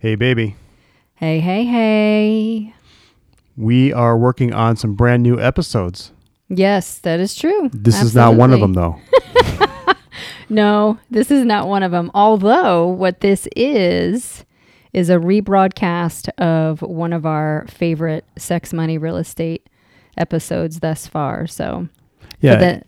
Hey, baby. Hey, hey, hey. We are working on some brand new episodes. Yes, that is true. This is not one of them, though. No, this is not one of them. Although, what this is, is a rebroadcast of one of our favorite sex, money, real estate episodes thus far. So, Yeah. but that,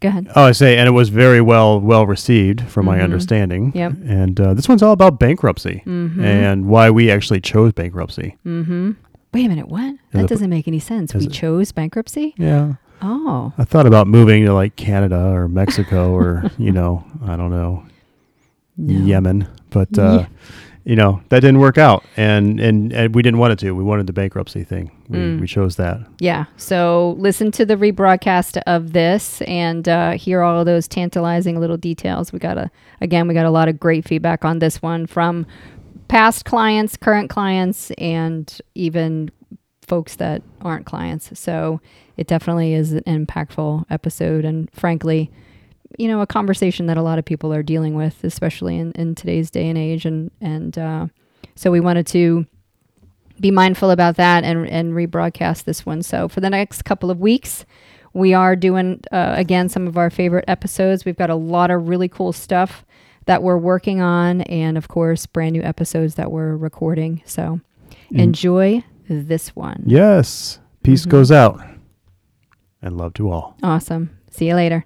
go ahead. oh, I say, and it was very well well received, from my Mhm. understanding. Yep. And uh, this one's all about bankruptcy Mm-hmm. and why we actually chose bankruptcy. mm-hmm. Wait a minute. What? That it- doesn't make any sense. We it- chose bankruptcy? Yeah. Oh. I thought about moving to like Canada or Mexico or, you know, I don't know, No. Yemen, but uh, Yeah. You know that didn't work out, and, and and we didn't want it to. We wanted the bankruptcy thing. We, Mm. we chose that. Yeah. So listen to the rebroadcast of this and uh, hear all of those tantalizing little details. We got a again, we got a lot of great feedback on this one from past clients, current clients, and even folks that aren't clients. So it definitely is an impactful episode and frankly, you know, a conversation that a lot of people are dealing with, especially in, in today's day and age. And and uh, so we wanted to be mindful about that and, and rebroadcast this one. So for the next couple of weeks, we are doing uh, again some of our favorite episodes. We've got a lot of really cool stuff that we're working on, and of course, brand new episodes that we're recording. So Mm. enjoy this one. Yes. Peace Mhm. goes out, and love to all. Awesome. See you later.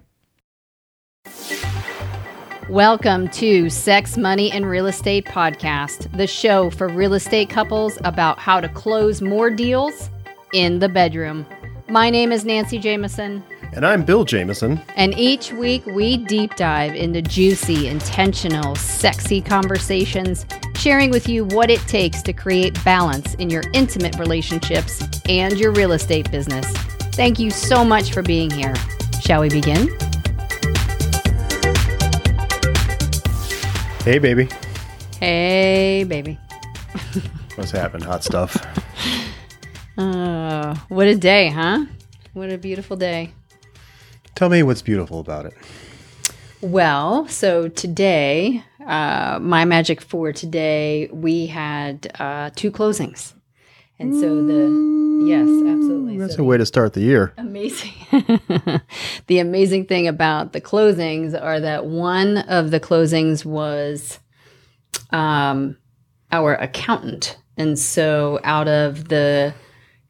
Welcome to Sex, Money, and Real Estate Podcast, the show for real estate couples about how to close more deals in the bedroom. My name is Nancy Jameson, And I'm Bill Jameson. and each week we deep dive into juicy, intentional, sexy conversations, sharing with you what it takes to create balance in your intimate relationships and your real estate business. Thank you so much for being here. Shall we begin? Hey, baby. Hey, baby. What's happening? Hot stuff. Uh, what a day, huh? What a beautiful day. Tell me what's beautiful about it. Well, so today, uh, my magic for today, we had uh, two closings. And so the, yes, absolutely. That's So a way to start the year. amazing. the amazing thing about the closings are that one of the closings was um, our accountant. And so out of the,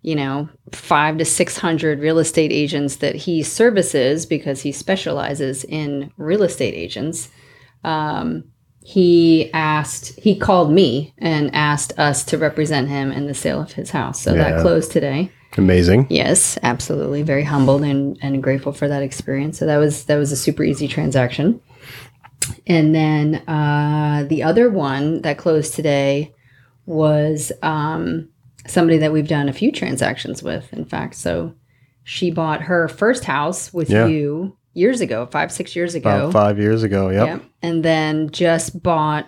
you know, five to 600 real estate agents that he services because he specializes in real estate agents, um, he asked, he called me and asked us to represent him in the sale of his house. So Yeah. that closed today. Amazing. Yes, absolutely. Very humbled and, and grateful for that experience. So that was that was a super easy transaction. And then uh, the other one that closed today was um, somebody that we've done a few transactions with. In fact, so she bought her first house with Yeah. you years ago, five six years ago. About five years ago. Yep. Yep. And then just bought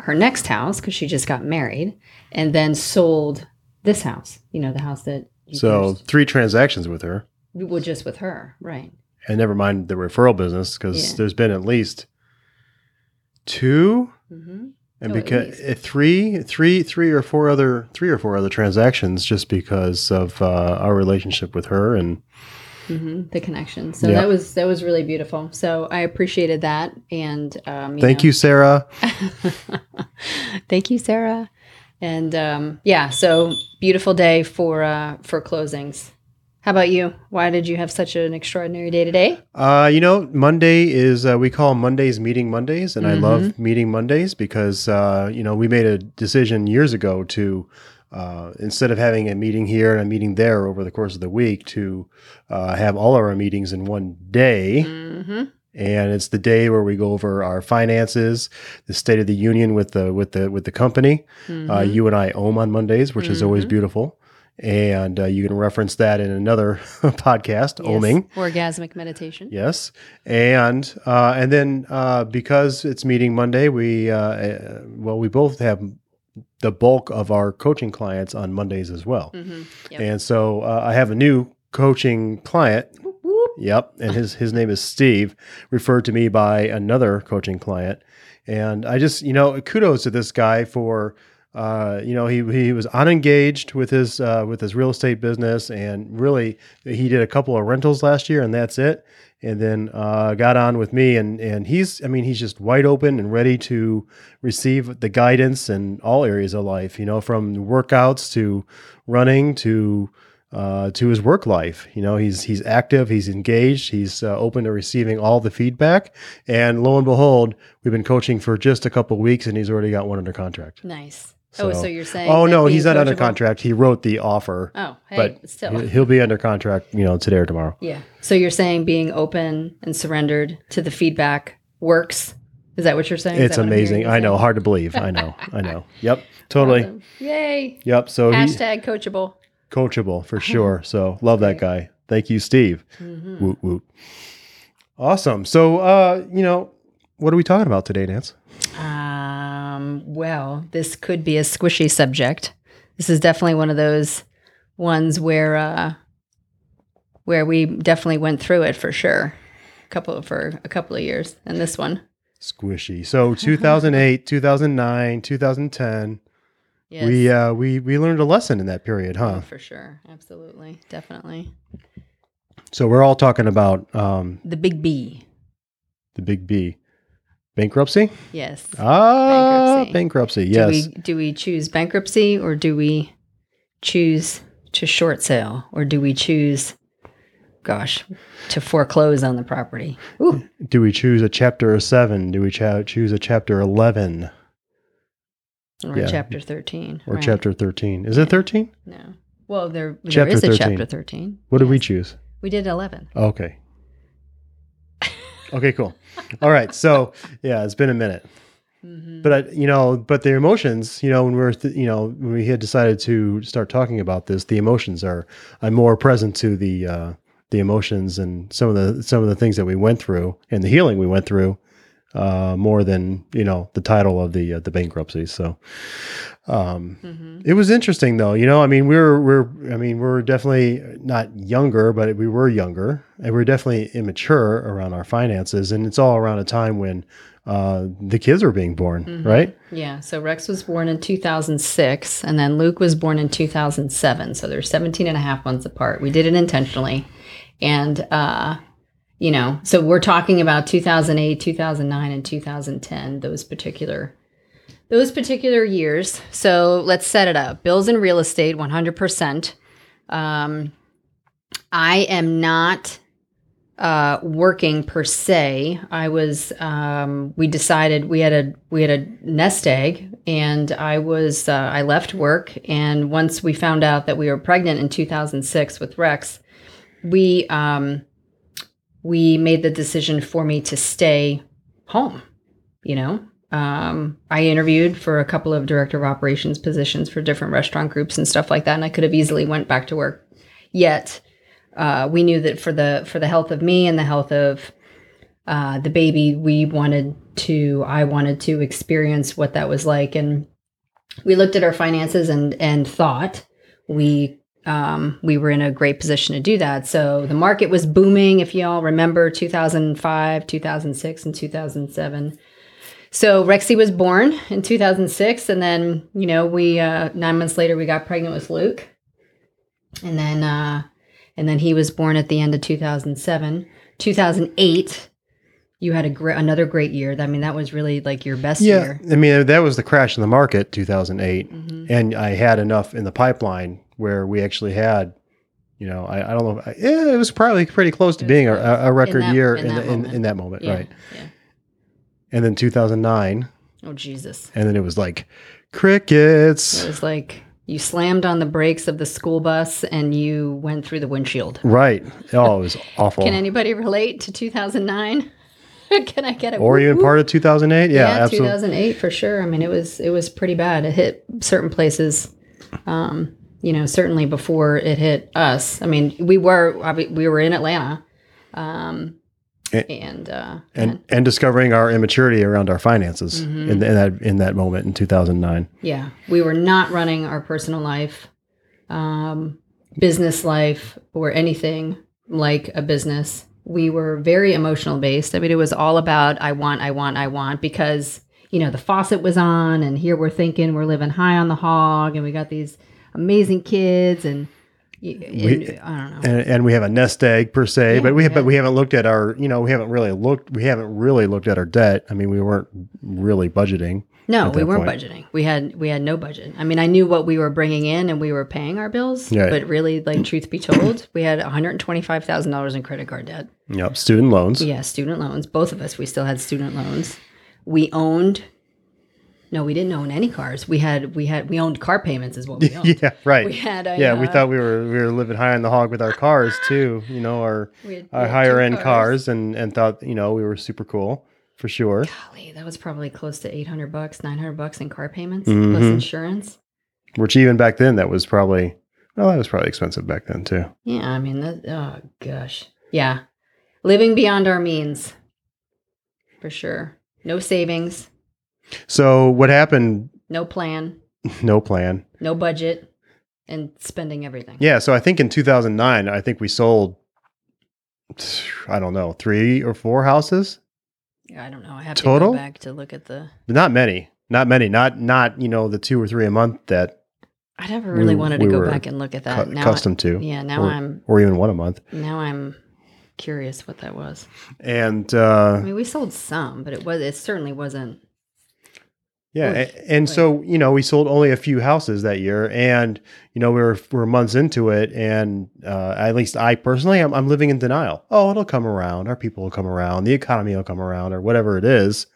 her next house because she just got married, and then sold this house. You know, the house that you So three transactions with her, well, just with her, right? and never mind the referral business because Yeah. there's been at least two, Mm-hmm. and Oh, because uh, three, three, three or four other, three or four other transactions just because of uh, our relationship with her, and Mm-hmm. The connection. So Yeah. that was that was really beautiful. So I appreciated that, and um, thank you, Sarah. thank you, Sarah. And um, yeah, so beautiful day for uh, for closings. How about you? Why did you have such an extraordinary day today? Uh, you know, Monday is uh, we call Mondays meeting Mondays, and I Mm-hmm. love meeting Mondays because uh, you know we made a decision years ago to uh, instead of having a meeting here and a meeting there over the course of the week to uh, have all of our meetings in one day. Mm-hmm. and it's the day where we go over our finances, the state of the union with the with the with the company. Mm-hmm. Uh, you and I own on Mondays, which is always Mhm. beautiful, and uh, you can reference that in another podcast, oming. orgasmic meditation. Yes, and uh, and then uh, because it's meeting Monday, we uh, uh, well we both have the bulk of our coaching clients on Mondays as well, Mm-hmm. Yep. and so uh, I have a new coaching client Whoop, whoop. Yep, and his his name is Steve, referred to me by another coaching client, and I just you know kudos to this guy for uh, you know, he he was unengaged with his uh, with his real estate business, and really he did a couple of rentals last year, and that's it. And then uh, got on with me, and and he's I mean he's just wide open and ready to receive the guidance in all areas of life. You know, from workouts to running to uh, to his work life. You know, he's he's active, he's engaged, he's uh, open to receiving all the feedback. And lo and behold, we've been coaching for just a couple weeks, and he's already got one under contract. Nice. Oh, so you're saying? Oh no, he's not under contract. He wrote the offer, Oh, hey, but still. he- he'll be under contract. You know, today or tomorrow. Yeah. So you're saying being open and surrendered to the feedback works? Is that what you're saying? It's amazing. I know, hard to believe. I know. I know. Yep, totally. Awesome. Yay. Yep. So he Hashtag coachable. coachable for sure. So love that guy. Thank you, Steve. Mm-hmm. Woot woot. Awesome. So uh, you know, what are we talking about today, Nance? Um, well, this could be a squishy subject. This is definitely one of those ones where uh, where we definitely went through it for sure. A couple for a couple of years, and this one, Squishy. So 2008, 2009, 2010. yes, We uh we we learned a lesson in that period, Oh, huh? for sure, absolutely, definitely. So we're all talking about um The big B, the big B. Bankruptcy? yes. Ah, Bankruptcy. bankruptcy. Do Yes. we do we choose bankruptcy or do we choose to short sale or do we choose, gosh, to foreclose on the property? Ooh, Do we choose a chapter 7? Do we cha- choose a chapter 11 or Yeah. chapter thirteen or right. chapter 13? Is it 13? No. Well, there there Chapter a 13. chapter thirteen. What did we choose? We did eleven. Okay. Okay, cool. All right. So, yeah, it's been a minute. Mm-hmm. But I, you know, but the emotions, you know, when we're, th- you know, when we had decided to start talking about this, the emotions are, I'm more present to the, uh, the emotions and some of the, some of the things that we went through and the healing we went through, uh, more than, you know, the title of the, uh, the bankruptcy. So, um, Mm-hmm. it was interesting though, you know, I mean, we're, we're, I mean, we're definitely not younger, but we were younger and we're definitely immature around our finances. And it's all around a time when, uh, the kids were being born, Mm-hmm. right? Yeah. So Rex was born in 2006 and then Luke was born in 2007. So they're 17 and a half months apart. We did it intentionally. And, uh, you know, so we're talking about 2008, 2009, and 2010, those particular those particular years. So let's set it up. Bills and real estate, 100%. Um, I am not uh, working per se. I was. Um, we decided we had a we had a nest egg, and I was. Uh, I left work, and once we found out that we were pregnant in 2006 with Rex, we um, we made the decision for me to stay home. You know, um, I interviewed for a couple of director of operations positions for different restaurant groups and stuff like that, and I could have easily went back to work. Yet, uh, we knew that for the for the health of me and the health of uh, the baby, we wanted to. I wanted to experience what that was like, and we looked at our finances and and thought we um, we were in a great position to do that. So the market was booming. If you all remember, 2005, 2006, and 2007. So Rexy was born in 2006, and then you know we uh, nine months later we got pregnant with Luke, and then uh, and then he was born at the end of 2007. 2008, you had a gr- another great year. I mean, that was really like your best Yeah, year. I mean that was the crash in the market, 2008, Mhm. and I had enough in the pipeline where we actually had, you know, I, I don't know, if- yeah, it was probably pretty close to being a, a record that- year in in, that the, in, moment. in that moment, Yeah, right? yeah. And then 2009, Oh Jesus! and then it was like crickets, It was like you slammed on the brakes of the school bus and you went through the windshield. right? Oh, it was awful. Can anybody relate to 2009? Can I get it? or even part of 2008? Yeah, absolutely. 2008 for sure. I mean, it was it was pretty bad. It hit certain places. Um, you know, certainly before it hit us. I mean, we were we were in Atlanta, um, And- and uh, and and discovering our immaturity around our finances Mm-hmm. in, in that in that moment in 2009. yeah, we were not running our personal life, um, business life, or anything like a business. We were very emotional based. I mean, it was all about I want, I want, I want because you know, the faucet was on, and here we're thinking we're living high on the hog, and we got these amazing kids, and, and We- I don't know. and, and we have a nest egg per se, Yeah, but we yeah. but we haven't looked at our you know we haven't really looked we haven't really looked at our debt. I mean, we weren't really budgeting. No, we weren't point. budgeting. We had we had no budget. I mean, I knew what we were bringing in, and we were paying our bills. Right. But really, like truth be told, we had one hundred twenty five thousand dollars in credit card debt. Yep, student loans. Yeah, student loans. Both of us, we still had student loans. We owned. No, we didn't own any cars. We had we had we owned car payments is what we owned. Yeah, right. We had a, yeah, we uh, thought we were we were living high on the hog with our cars too. You know, our had- our higher end cars, and and thought you know we were super cool for sure. Golly, that was probably close to eight hundred bucks, nine hundred bucks in car payments Mhm. plus insurance. Which even back then that was probably well that was probably expensive back then too. Yeah, I mean that. Oh gosh, yeah, living beyond our means, for sure. No savings, So what happened? no plan, No plan. no budget, and spending everything. Yeah, so I think in 2009, I think we sold, I don't know, three or four houses. Yeah, I don't know. I have Total? to go back to look at the. Not many, not many, not not you know the two or three a month that I never really We- wanted to we go back and look at that. cu- now, accustomed to, yeah. Now or, I'm or even one a month. now I'm curious what that was. And uh, I mean, we sold some, but it was it certainly wasn't. Yeah, Oof, and so you know we sold only a few houses that year, and you know we were we were months into it, and uh, at least I personally, I'm, I'm living in denial. Oh, it'll come around. Our people will come around. The economy will come around, or whatever it is.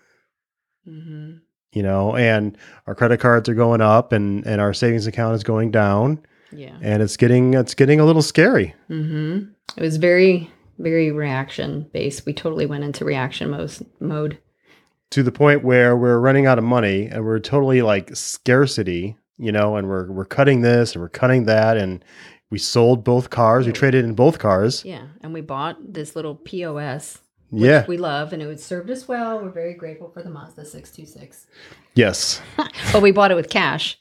hmm you know, and our credit cards are going up and, and our savings account is going down Yeah. and it's getting it's getting a little scary. hmm It was very, very reaction based. We totally went into reaction mode. To the point where we're running out of money and we're totally like scarcity, you know, and we're we're cutting this and we're cutting that and we sold both cars. We traded in both cars. Yeah, and we bought this little POS. Which Yeah. we love, and it would served us well. We're very grateful for the Mazda six two six. Yes. But we bought it with cash,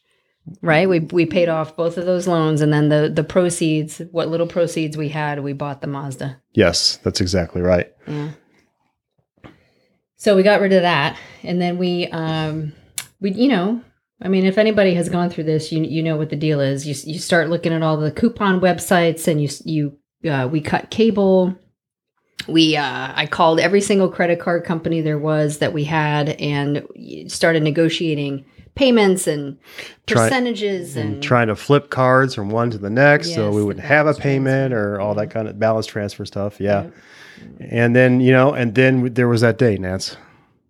right? We we paid off both of those loans, and then the the proceeds, what little proceeds we had, we bought the Mazda. Yes, that's exactly right. Yeah. So we got rid of that, and then we, um, we, you know, I mean, if anybody has gone through this, you you know what the deal is. You you start looking at all the coupon websites, and you you uh, we cut cable. We uh, I called every single credit card company there was that we had, and started negotiating payments and Try- percentages and, And trying to flip cards from one to the next so we wouldn't have a payment transfer. or all that kind of balance transfer stuff. Yeah. And then, you know, and then there was that day, Nance.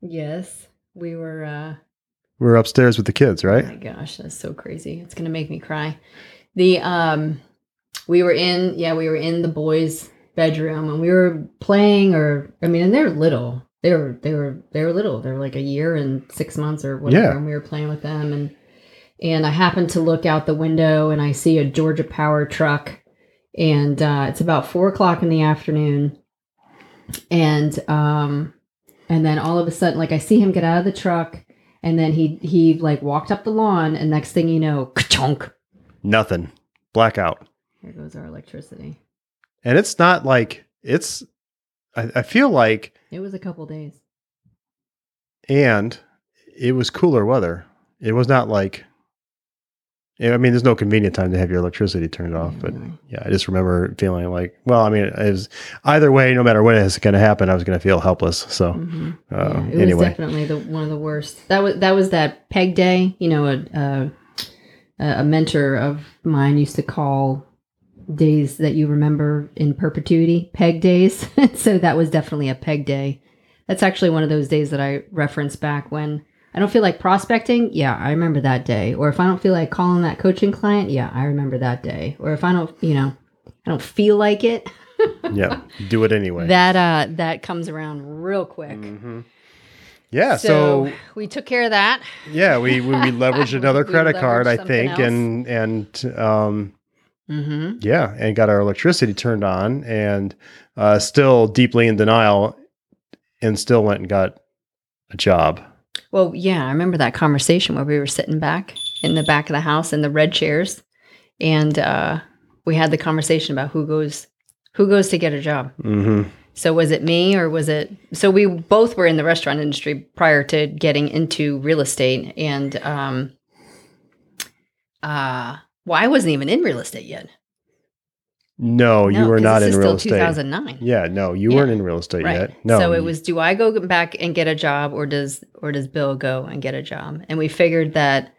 Yes, we were. Uh, We were upstairs with the kids, Oh right? my gosh, that's so crazy. It's gonna make me cry. The um we were in yeah, we were in the boys' bedroom and we were playing or I mean and they're little. They were they were they were little. They were like a year and six months or whatever, Yeah. and we were playing with them and and I happened to look out the window and I see a Georgia Power truck and uh, it's about four o'clock in the afternoon and um and then all of a sudden like I see him get out of the truck and then he he like walked up the lawn and next thing you know ka-chonk Nothing. Blackout. there goes our electricity And it's not like it's I, I feel like it was a couple days and it was cooler weather. It was not like I mean, there's no convenient time to have your electricity turned off, but yeah, I just remember feeling like, well, I mean, it was either way, no matter what is going to happen, I was going to feel helpless. So, Mhm. uh, Yeah, it was definitely the one of the worst that was that was that peg day you know a a, a mentor of mine used to call days that you remember in perpetuity peg days. So that was definitely a peg day. That's actually one of those days that i reference back when i don't feel like prospecting. Yeah i remember that day. Or if i don't feel like calling that coaching client yeah i remember that day. Or if i don't you know i don't feel like it. Yeah, do it anyway. that uh that comes around real quick. Hmm Yeah. So, we took care of that. Yeah, we we, we leveraged another We credit card, I think, something and and um, mm-hmm. yeah, and got our electricity turned on, and uh, still deeply in denial, and still went and got a job. Well, yeah, I remember that conversation where we were sitting back in the back of the house in the red chairs, and uh, we had the conversation about who goes who goes to get a job. hmm So was it me or was it? So we both were in the restaurant industry prior to getting into real estate, and um, uh, well, I wasn't even in real estate yet. No, you No, were 'cause not this in is real still estate. 2009. Yeah, no, you Yeah. weren't in real estate Right. yet. No. So it was do I go back and get a job or does or does Bill go and get a job? And we figured that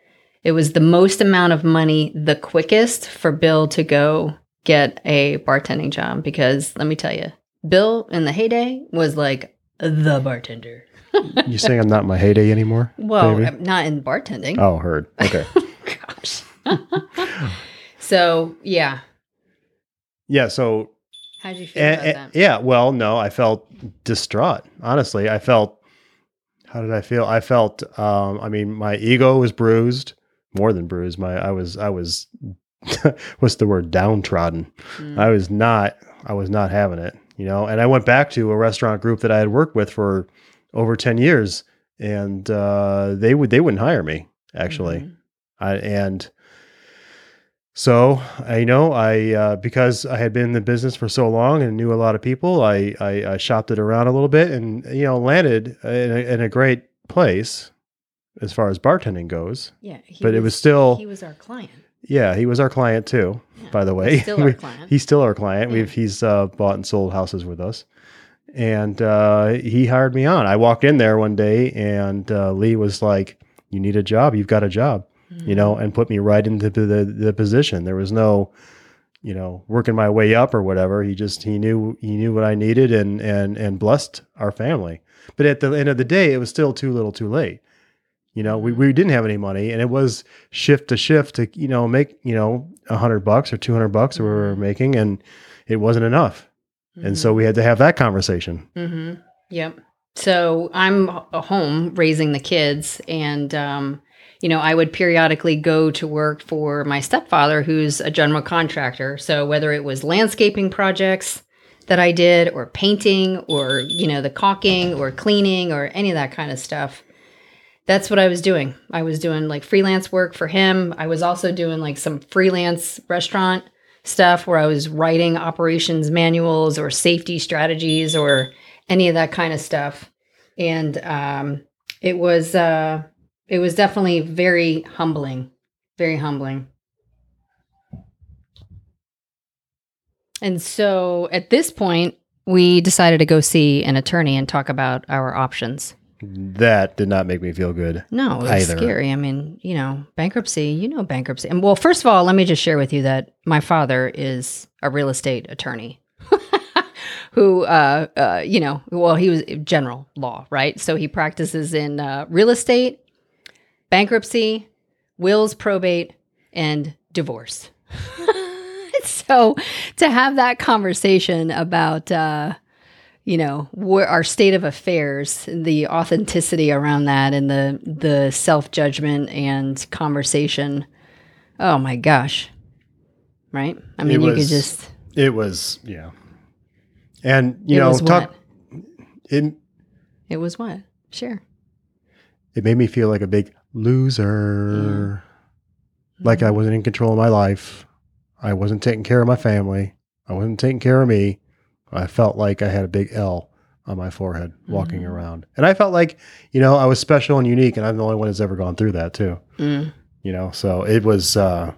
it was the most amount of money the quickest for Bill to go get a bartending job because let me tell you, Bill in the heyday was like the bartender. you saying I'm not in my heyday anymore? Well, not in bartending. Oh, heard. Okay. Gosh. so yeah, yeah. So how'd you feel and, about and- that? yeah, well, no, I felt distraught. Honestly, I felt. How did I feel? I felt. Um, I mean, my ego was bruised, more than bruised. My, I was, I was. what's the word? Downtrodden. Mm. I was not. I was not having it. You know, and I went back to a restaurant group that I had worked with for over ten years, and uh, they would they wouldn't hire me actually. Mhm. I, and so I you know I uh, because I had been in the business for so long and knew a lot of people, I, I, I shopped it around a little bit and you know landed in a, in a great place as far as bartending goes. Yeah, he But it was still he was our client. yeah he was our client too. Yeah, By the he's way, still our client. he's still our client. Yeah. We've he's uh, bought and sold houses with us, and uh, he hired me on. I walked in there one day and uh, Lee was like, "You need a job. You've got a job." You know, and put me right into the, the the position. There was no, you know, working my way up or whatever. He just he knew he knew what I needed and and and blessed our family. But at the end of the day, it was still too little, too late. You know, we, we didn't have any money, and it was shift to shift to you know make you know a hundred bucks or two hundred bucks we were making, and it wasn't enough. And so we had to have that conversation. Mm-hmm. Yep. So I'm home raising the kids, and um, you know, I would periodically go to work for my stepfather, who's a general contractor. So whether it was landscaping projects that I did, or painting, or you know, the caulking, or cleaning, or any of that kind of stuff. That's what I was doing. I was doing like freelance work for him. I was also doing like some freelance restaurant stuff where I was writing operations manuals or safety strategies or any of that kind of stuff. And um, it was uh, it was definitely very humbling, very humbling. And so at this point, we decided to go see an attorney and talk about our options. That did not make me feel good. No, it was Either. scary. I mean, you know, bankruptcy, you know, bankruptcy. And well, first of all, let me just share with you that my father is a real estate attorney who, uh, uh, you know, well, he was general law, right? So he practices in uh, real estate, bankruptcy, wills, probate, and divorce. so to have that conversation about, uh, you know our state of affairs the authenticity around that and the the self-judgment and conversation oh my gosh. Right? I mean It you could just It was yeah, and you know was talk. It it was what? Sure it made me feel like a big loser. Like I wasn't in control of my life. I wasn't taking care of my family. I wasn't taking care of me. I felt like I had a big L on my forehead walking Mhm. around. And I felt like, you know, I was special and unique and I'm the only one that's ever gone through that too. Mm. You know, so it was uh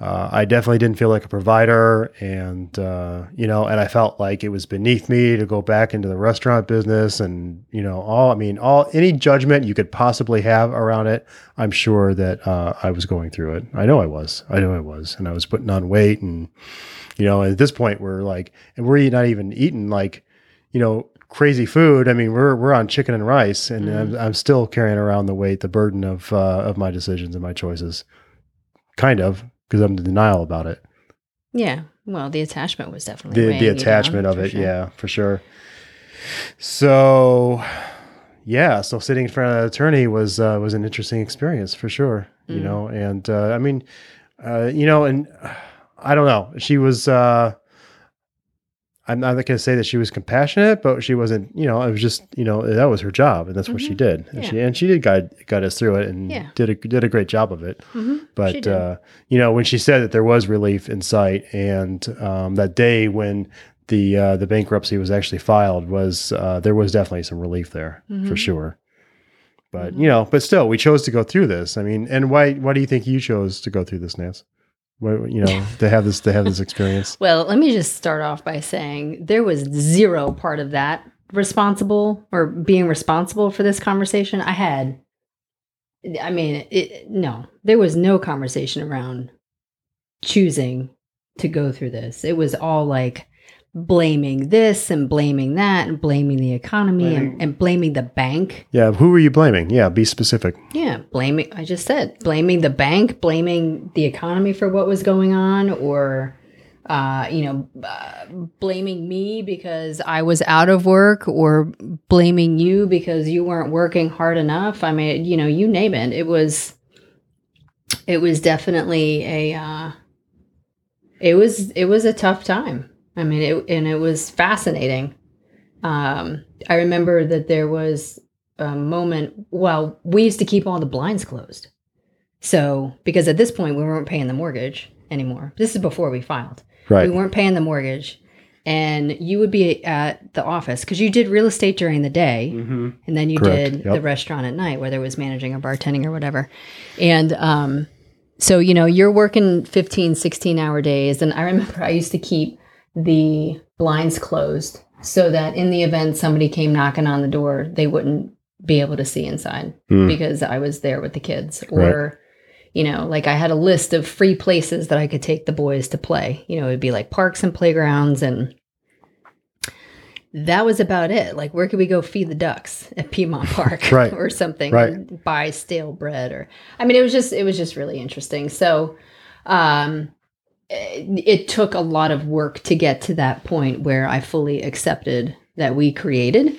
uh, I definitely didn't feel like a provider, and uh, you know, and I felt like it was beneath me to go back into the restaurant business, and you know, all I mean, all any judgment you could possibly have around it, I'm sure that uh, I was going through it. I know I was, I know I was, and I was putting on weight, and you know, at this point, we're like, and we're not even eating like, you know, crazy food. I mean, we're we're on chicken and rice, and I'm, I'm still carrying around the weight, the burden of uh, of my decisions and my choices, kind of because I'm in denial about it. yeah well the attachment was definitely The the you down, attachment of it, sure. yeah, for sure. So, yeah, so sitting in front of an attorney was uh, was an interesting experience for sure. You Mm. know, and uh, I mean, uh, you know, and uh, I don't know. She was. Uh, I'm not going to say that she was compassionate, but she wasn't. You know, it was just you know that was her job, and that's what she Mhm. did, and Yeah. she and she did guide guide us through it, and Yeah. did a did a great job of it. Mhm, But uh, you know, when she said that there was relief in sight, and um, that day when the uh, the bankruptcy was actually filed was uh, there was definitely some relief there for Mhm. sure. But Mhm. you know, but still, we chose to go through this. I mean, and why why do you think you chose to go through this, Nance? You know, to have this to have this experience. Well, let me just start off by saying there was zero part of that responsible or being responsible for this conversation. I had, I mean, it, no, there was no conversation around choosing to go through this. It was all like blaming this and blaming that and blaming the economy Blaming- and, and blaming the bank. Yeah, who were you blaming? Yeah, be specific. Yeah, blaming, I just said, blaming the bank, blaming the economy for what was going on, or, uh, you know, uh, blaming me because I was out of work, or blaming you because you weren't working hard enough. I mean, you know, you name it. It was, it was definitely a, uh, it was, it was a tough time. I mean, it, and it was fascinating. Um, I remember that there was a moment well we used to keep all the blinds closed so because at this point we weren't paying the mortgage anymore this is before we filed Right. we weren't paying the mortgage and you would be at the office because you did real estate during the day Mm-hmm. and then you Correct, did yep. the restaurant at night whether it was managing or bartending or whatever and um so you know you're working 15 16 hour days and i remember i used to keep the blinds closed so that in the event somebody came knocking on the door they wouldn't be able to see inside Mm. because i was there with the kids or you know like i had a list of free places that i could take the boys to play you know it'd be like parks and playgrounds and that was about it. Like, where could we go feed the ducks at Piedmont Park, Right. or something, Right. buy stale bread, or I mean, it was just it was just really interesting. So, um, it, took a lot of work to get to that point where I fully accepted that we created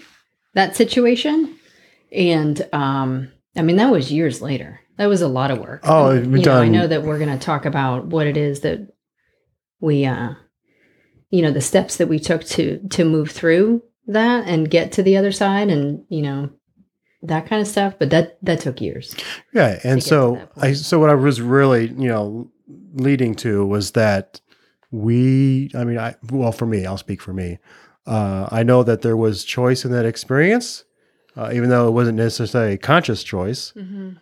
that situation, and um, I mean, that was years later. That was a lot of work. Oh, And, we've you know, I know that we're going to talk about what it is that we uh you know the steps that we took to to move through that and get to the other side and you know that kind of stuff but that that took years Yeah, and so I so what I was really you know leading to was that we I mean I well for me I'll speak for me uh, I know that there was choice in that experience uh, even though it wasn't necessarily a conscious choice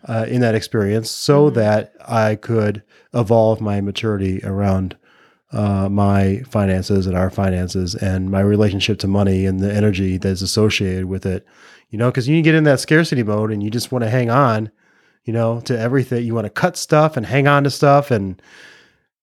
uh, in that experience so Mhm. that I could evolve my maturity around uh, my finances and our finances and my relationship to money and the energy that's associated with it. You know, because you get in that scarcity mode and you just want to hang on, you know, to everything. You want to cut stuff and hang on to stuff and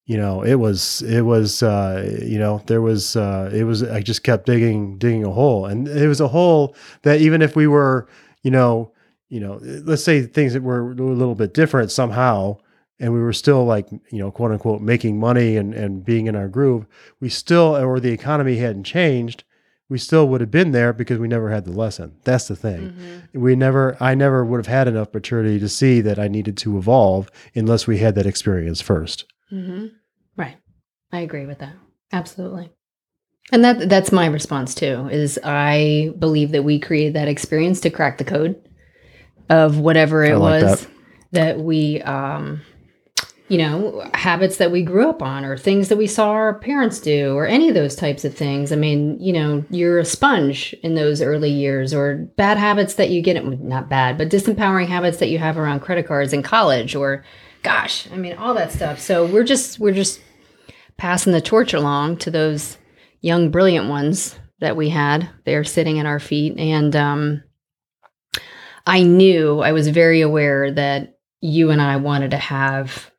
you know it was it was uh you know there was uh it was i just kept digging digging a hole and it was a hole that even if we were you know you know let's say things that were a little bit different somehow and we were still like you know quote unquote making money and and being in our groove we still or the economy hadn't changed we still would have been there because we never had the lesson. That's the thing. We never i never would have had enough maturity to see that i needed to evolve unless we had that experience first. Hmm right. I agree with that. Absolutely. And that that's my response too is i believe that we created that experience to crack the code of whatever it like was that. that. we um you know habits that we grew up on or things that we saw our parents do or any of those types of things. I mean you know you're a sponge in those early years or bad habits that you get not bad but disempowering habits that you have around credit cards in college or gosh i mean all that stuff. So we're just we're just passing the torch along to those young brilliant ones that we had. They're sitting at our feet. And um i knew i was very aware that you and i wanted to have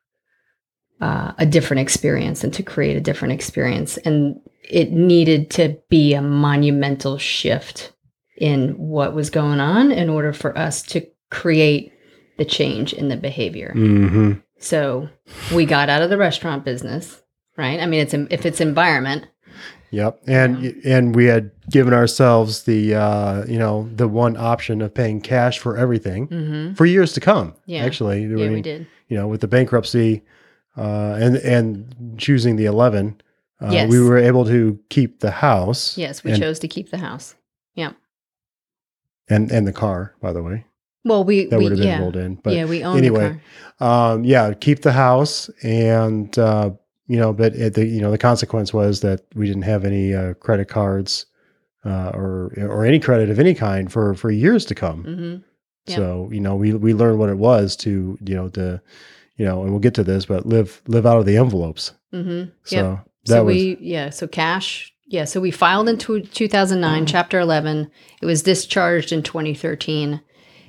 uh, a different experience and to create a different experience and it needed to be a monumental shift in what was going on in order for us to create the change in the behavior mm-hmm. so we got out of the restaurant business, right? I mean, it's if it's environment, Yep, and and we had given ourselves the uh, you know the one option of paying cash for everything mm-hmm. for years to come. Yeah. actually, I yeah, mean, we did. You know, with the bankruptcy uh, and and choosing the eleven, uh, Yes. we were able to keep the house. Yes, we and, chose to keep the house. Yeah. And and the car. By the way, Well, we that we would have been yeah rolled in. But yeah we own anyway, the car. um, yeah, keep the house and uh, you know, but it, the you know the consequence was that we didn't have any uh, credit cards uh, or or any credit of any kind for for years to come. hmm Yeah. So you know, we we learned what it was to you know to you know, and we'll get to this, but live live out of the envelopes. hmm So Yep. that so was we yeah so cash yeah so we filed in tw 2009 chapter 11 it was discharged in 2013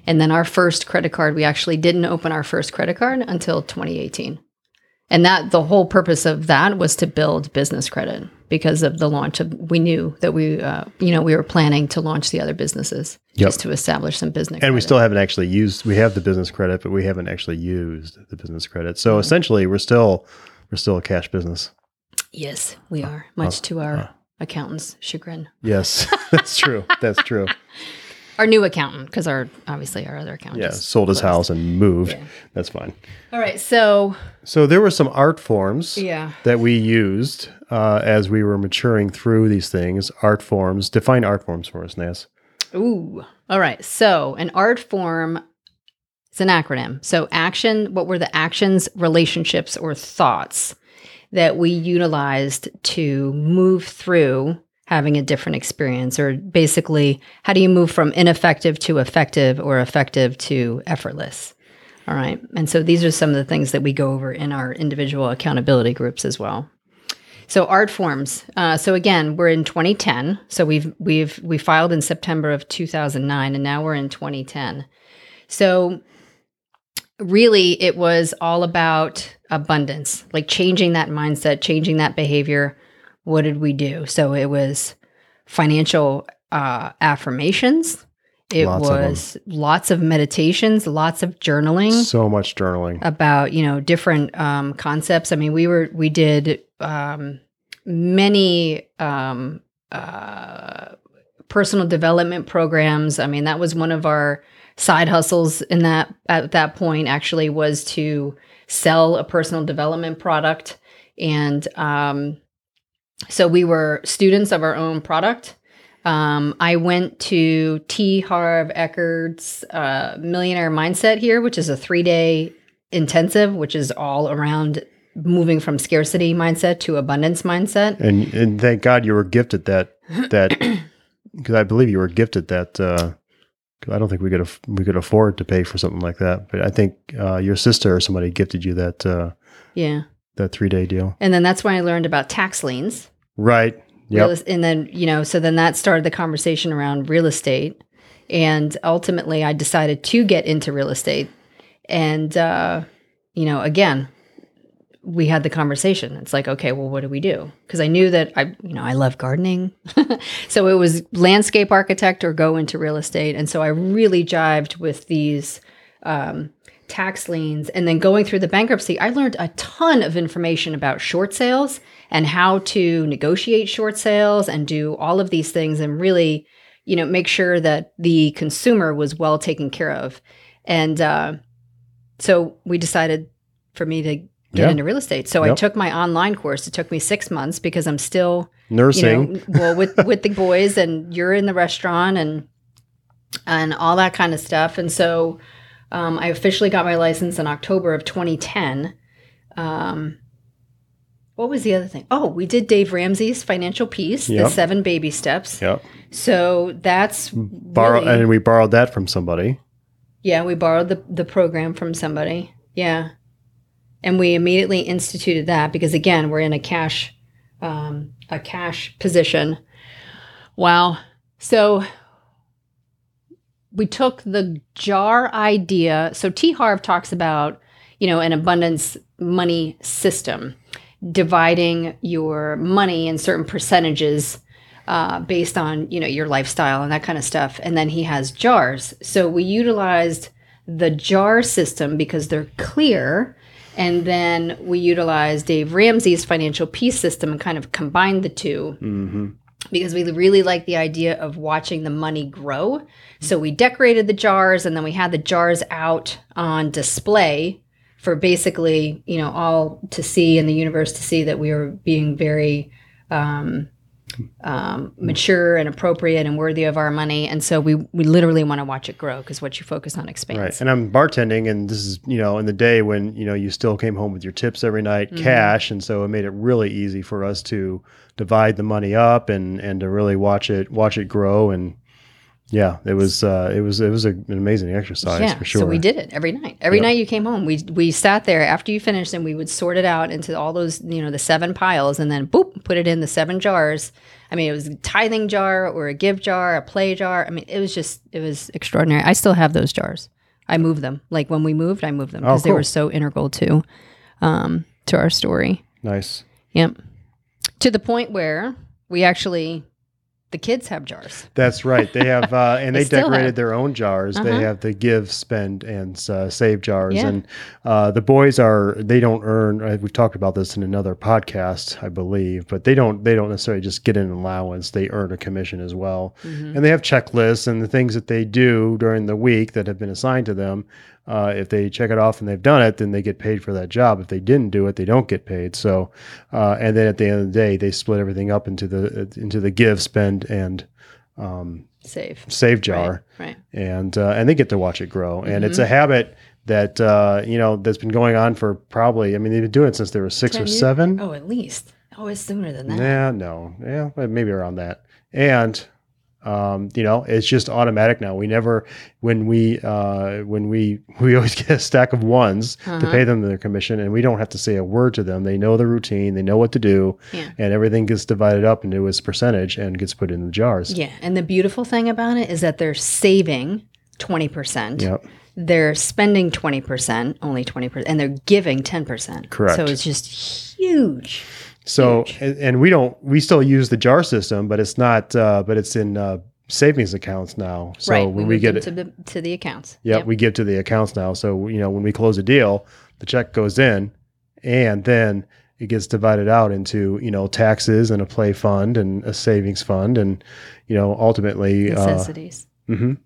and then our first credit card we actually didn't open our first credit card until 2018 and that the whole purpose of that was to build business credit because of the launch of we knew that we uh, you know we were planning to launch the other businesses Yep. just to establish some business and we still haven't actually used we have the business credit, but we haven't actually used the business credit. So Mm-hmm. essentially we're still we're still a cash business. yes we are much to our uh. accountant's chagrin Yes, that's true. That's true. our new accountant because our obviously our other accountant Yeah, sold his closed. house and moved. Yeah. That's fine. all right so So there were some art forms yeah that we used uh, as we were maturing through these things. Art forms. Define art forms for us, Nance. Ooh. All right. So an art form it's an acronym. So action, what were the actions, relationships, or thoughts that we utilized to move through having a different experience? Or basically, how do you move from ineffective to effective or effective to effortless? All right. And so these are some of the things that we go over in our individual accountability groups as well. So art forms. Uh, so again, we're in 2010. So we've we've we filed in September of 2009, and now we're in 2010. So really, it was all about abundance, like changing that mindset, changing that behavior. What did we do? So it was financial uh, affirmations. It Lots of was lots of meditations, lots of journaling So much journaling. about you know different um, concepts. I mean, we were we did um, many um, uh, personal development programs. I mean, that was one of our side hustles in that at that point. Actually, was to sell a personal development product, and um, so we were students of our own product. Um, I went to T. Harv Eker's uh, Millionaire Mindset here, which is a three day intensive, which is all around moving from scarcity mindset to abundance mindset. And and thank God you were gifted that that because I believe you were gifted that. Uh, I don't think we could aff- we could afford to pay for something like that, but I think uh, your sister or somebody gifted you that uh, Yeah. that three day deal. And then that's when I learned about tax liens. Right. Real Yep. es- and then, you know, so then that started the conversation around real estate. And ultimately, I decided to get into real estate. And, uh, you know, again, we had the conversation. It's like, okay, well, what do we do? Because I knew that I, you know, I love gardening. so it was landscape architect or go into real estate. And so I really jived with these um, tax liens. And then going through the bankruptcy, I learned a ton of information about short sales and how to negotiate short sales and do all of these things and really, you know, make sure that the consumer was well taken care of. And uh, so we decided for me to get Yeah. into real estate. So I took my online course. It took me six months because I'm still Nursing. you know, well with with the boys and you're in the restaurant and and all that kind of stuff. And so um, I officially got my license in October of 2010. Um, what was the other thing? Oh, we did Dave Ramsey's Financial Peace, Yep. the seven baby steps. yep. So that's Borrow really- and we borrowed that from somebody. yeah, we borrowed the, the program from somebody. Yeah. And we immediately instituted that because again, we're in a cash um, a cash position. Wow. So we took the jar idea. So T Harv talks about, you know, an abundance money system, dividing your money in certain percentages uh, based on you know your lifestyle and that kind of stuff. And then he has jars. So we utilized the jar system because they're clear. And then we utilized Dave Ramsey's financial peace system and kind of combined the two hmm because we really like the idea of watching the money grow. So we decorated the jars and then we had the jars out on display for basically, you know, all to see in the universe to see that we were being very um, um, mature and appropriate and worthy of our money. And so we we literally want to watch it grow because what you focus on expands. Right. And I'm bartending, and this is, you know, in the day when, you know, you still came home with your tips every night, Mm-hmm. cash. And so it made it really easy for us to divide the money up and, and to really watch it, watch it grow. And yeah, it was, uh, it was, it was a, an amazing exercise yeah, for sure. so we did it every night. Every Yep. night you came home, we we sat there after you finished, and we would sort it out into all those, you know, the seven piles, and then boop, put it in the seven jars. I mean, it was a tithing jar or a give jar, a play jar. I mean, it was just, it was extraordinary. I still have those jars. I moved them. Like when we moved, I moved them Oh, because they were so integral to, um, to our story. Nice. Yep. To the point where we actually, the kids have jars. That's right. They have, uh, and They they, decorated their own jars. They Uh-huh. have the give, spend, and uh, save jars. Yeah. And uh, the boys are they don't earn. Uh, we've talked about this in another podcast, I believe, but they don't they don't necessarily just get an allowance. They earn a commission as well, Mm-hmm. and they have checklists and the things that they do during the week that have been assigned to them. Uh, if they check it off and they've done it, then they get paid for that job. If they didn't do it, they don't get paid. So, uh, and then at the end of the day, they split everything up into the into the give, spend, and um, Save. save jar, Right. right. and uh, and they get to watch it grow. And it's Mm-hmm. a habit that uh, you know that's been going on for probably. I mean, they've been doing it since they were six or years? seven. Oh, at least. Oh, it's sooner than that. Yeah, no, yeah, maybe around that. And um, you know, it's just automatic now. We never, when we, uh, when we, we always get a stack of ones to Uh-huh. pay them their commission, and we don't have to say a word to them. They know the routine, they know what to do, Yeah. and everything gets divided up into its percentage and gets put in the jars. Yeah, and the beautiful thing about it is that they're saving 20%. Yep. They're spending 20%, only 20%, and they're giving 10%. Correct. So it's just huge. So, and, and we don't, we still use the jar system, but it's not, uh, but it's in uh, savings accounts now. So right. when we, moved get it, to the, to the accounts. Yep, we give to the accounts now. So you know when we close a deal, the check goes in, and then it gets divided out into you know taxes and a play fund and a savings fund, and you know ultimately. Uh, Necessities. mhm.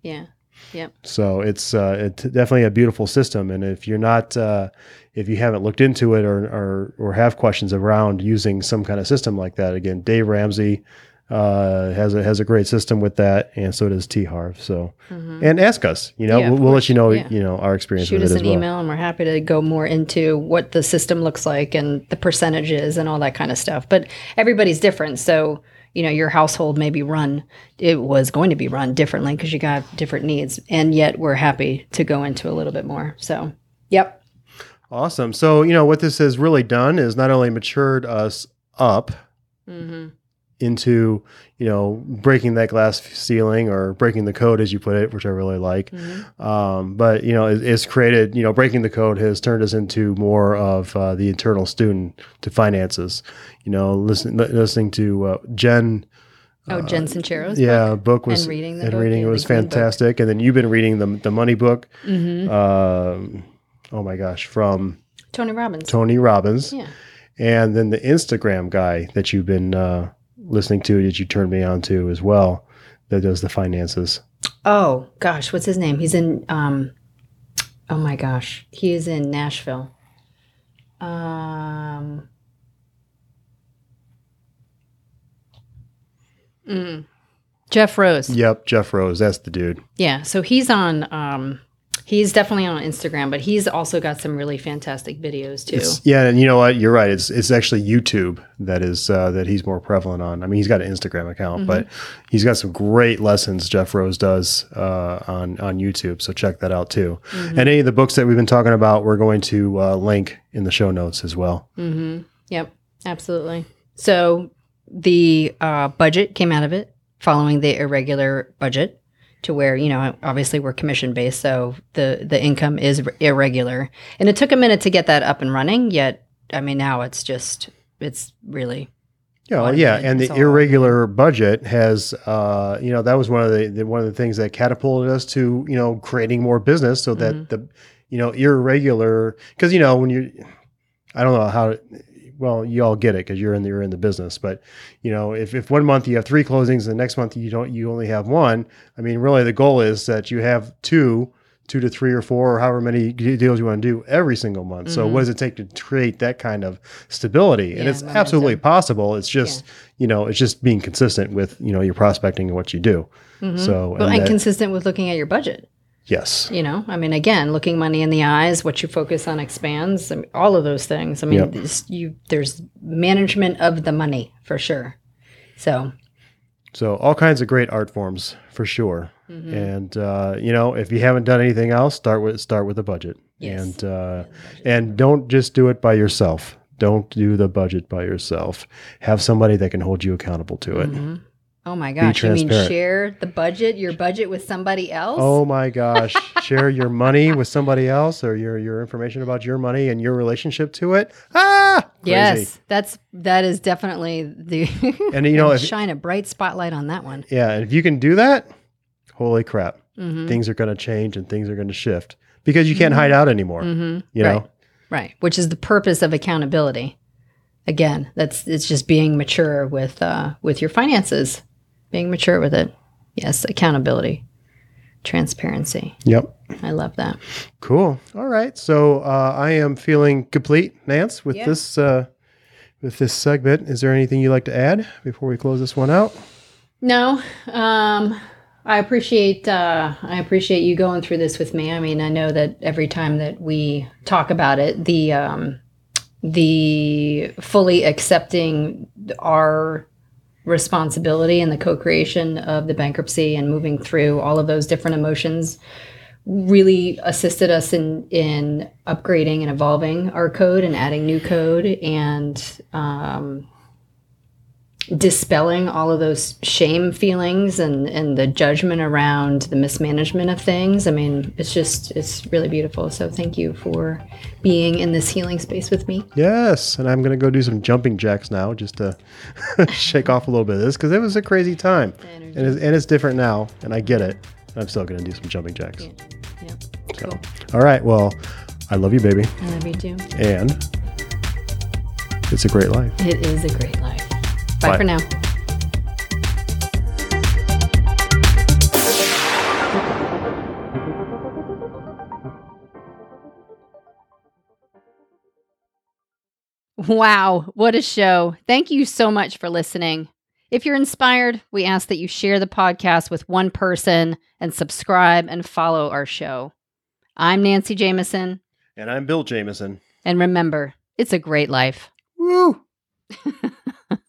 Yeah. So it's uh, it's definitely a beautiful system, and if you're not uh, if you haven't looked into it or, or or have questions around using some kind of system like that, again, Dave Ramsey uh, has a has a great system with that, and so does T Harv. So and ask us, you know, Mm-hmm. Yeah, we'll, we'll let you know, Yeah. you know, our experience Shoot with us it as an well. email, and we're happy to go more into what the system looks like and the percentages and all that kind of stuff. But everybody's different. So, you know, your household maybe run, it was going to be run differently because you got different needs. And yet we're happy to go into a little bit more. So, yep. Awesome. So, you know, what this has really done is not only matured us up Mm-hmm. Into, you know, breaking that glass ceiling or breaking the code, as you put it, which I really like. Mm-hmm. Um, but, you know, it, it's created, you know, breaking the code has turned us into more of uh, the internal student to finances. You know, listen, li- listening to uh, Jen. Oh, Jen Sincero's yeah, book was And reading and book, reading it was Green Book. fantastic. And then you've been reading the the money book. Mm-hmm. Um, oh my gosh, from Tony Robbins. Tony Robbins. Yeah. and then the Instagram guy that you've been uh, listening to that you turned me on to as well that does the finances. Oh gosh, what's his name? He's in um oh my gosh. He is in Nashville. Um mm, Jeff Rose. Yep, Jeff Rose, that's the dude. Yeah, so he's on um he's definitely on Instagram, but he's also got some really fantastic videos too. It's, yeah, and you know what? You're right. It's it's actually YouTube that is uh, that he's more prevalent on. I mean, he's got an Instagram account, but he's got some great lessons Jeff Rose does uh, on on YouTube. So check that out too. And any of the books that we've been talking about, we're going to uh, link in the show notes as well. Mm-hmm. Yep, absolutely. So the uh, budget came out of it following the irregular budget to where you know obviously we're commission based, so the the income is irregular, and it took a minute to get that up and running. Yet, I mean, now it's just it's really Yeah, well, yeah, and the irregular budget has, uh, you know, that was one of the, the one of the things that catapulted us to, you know, creating more business so that Mhm. the, you know, irregular, because you know when you, I don't know how, well, you all get it because you're in the you're in the business, but you know, if if one month you have three closings, and the next month you don't, you only have one. I mean, really, the goal is that you have two two to three or four or however many deals you want to do every single month. So Mhm. what does it take to create that kind of stability? and it's momentum. absolutely possible. It's just, you know, it's just being consistent with, you know, your prospecting and what you do. Mhm. So, Well, and and that- consistent with looking at your budget. Yes. You know, I mean, again, looking money in the eyes, what you focus on expands, I mean, all of those things. I mean, Yep. this- you there's management of the money for sure. So, So all kinds of great art forms for sure. mhm. And uh, you know, if you haven't done anything else, start with start with a budget. Yes. And uh, and don't just do it by yourself. Don't do the budget by yourself. Have somebody that can hold you accountable to it. Mhm. Oh my gosh, you mean share the budget, your budget with somebody else? Oh my gosh. Share your money with somebody else or your your information about your money and your relationship to it. Ah crazy. yes, that's that is definitely the And you know, if shine a bright spotlight on that one. yeah, and if you can do that, holy crap. Mm-hmm. Things are gonna change and things are gonna shift. Because you can't hide out anymore. Mm-hmm. You right. know? Right, which is the purpose of accountability. Again, that's it's just being mature with uh, with your finances, being mature with it. Yes, accountability, transparency. Yep. I love that. Cool. All right. So uh, I am feeling complete, Nance, with Yeah. this uh, with this segment. Is there anything you'd like to add before we close this one out? No, um, I appreciate uh, I appreciate you going through this with me. I mean, I know that every time that we talk about it, the um, the fully accepting our responsibility and the co-creation of the bankruptcy and moving through all of those different emotions really assisted us in in upgrading and evolving our code and adding new code and um, dispelling all of those shame feelings and and the judgment around the mismanagement of things. I mean, it's just it's really beautiful. So thank you for being in this healing space with me. Yes. And I'm going to go do some jumping jacks now just to shake off a little bit of this because it was a crazy time. And it's, and it's different now. And I get it. I'm still going to do some jumping jacks. Yeah. Yep. So, Cool. all right. Well, I love you, baby. I love you too. And it's a great life. It is a great life. Bye, Bye. for now. Wow, what a show. Thank you so much for listening. If you're inspired, we ask that you share the podcast with one person and subscribe and follow our show. I'm Nancy Jameson, And I'm Bill Jameson. and remember, it's a great life. Woo!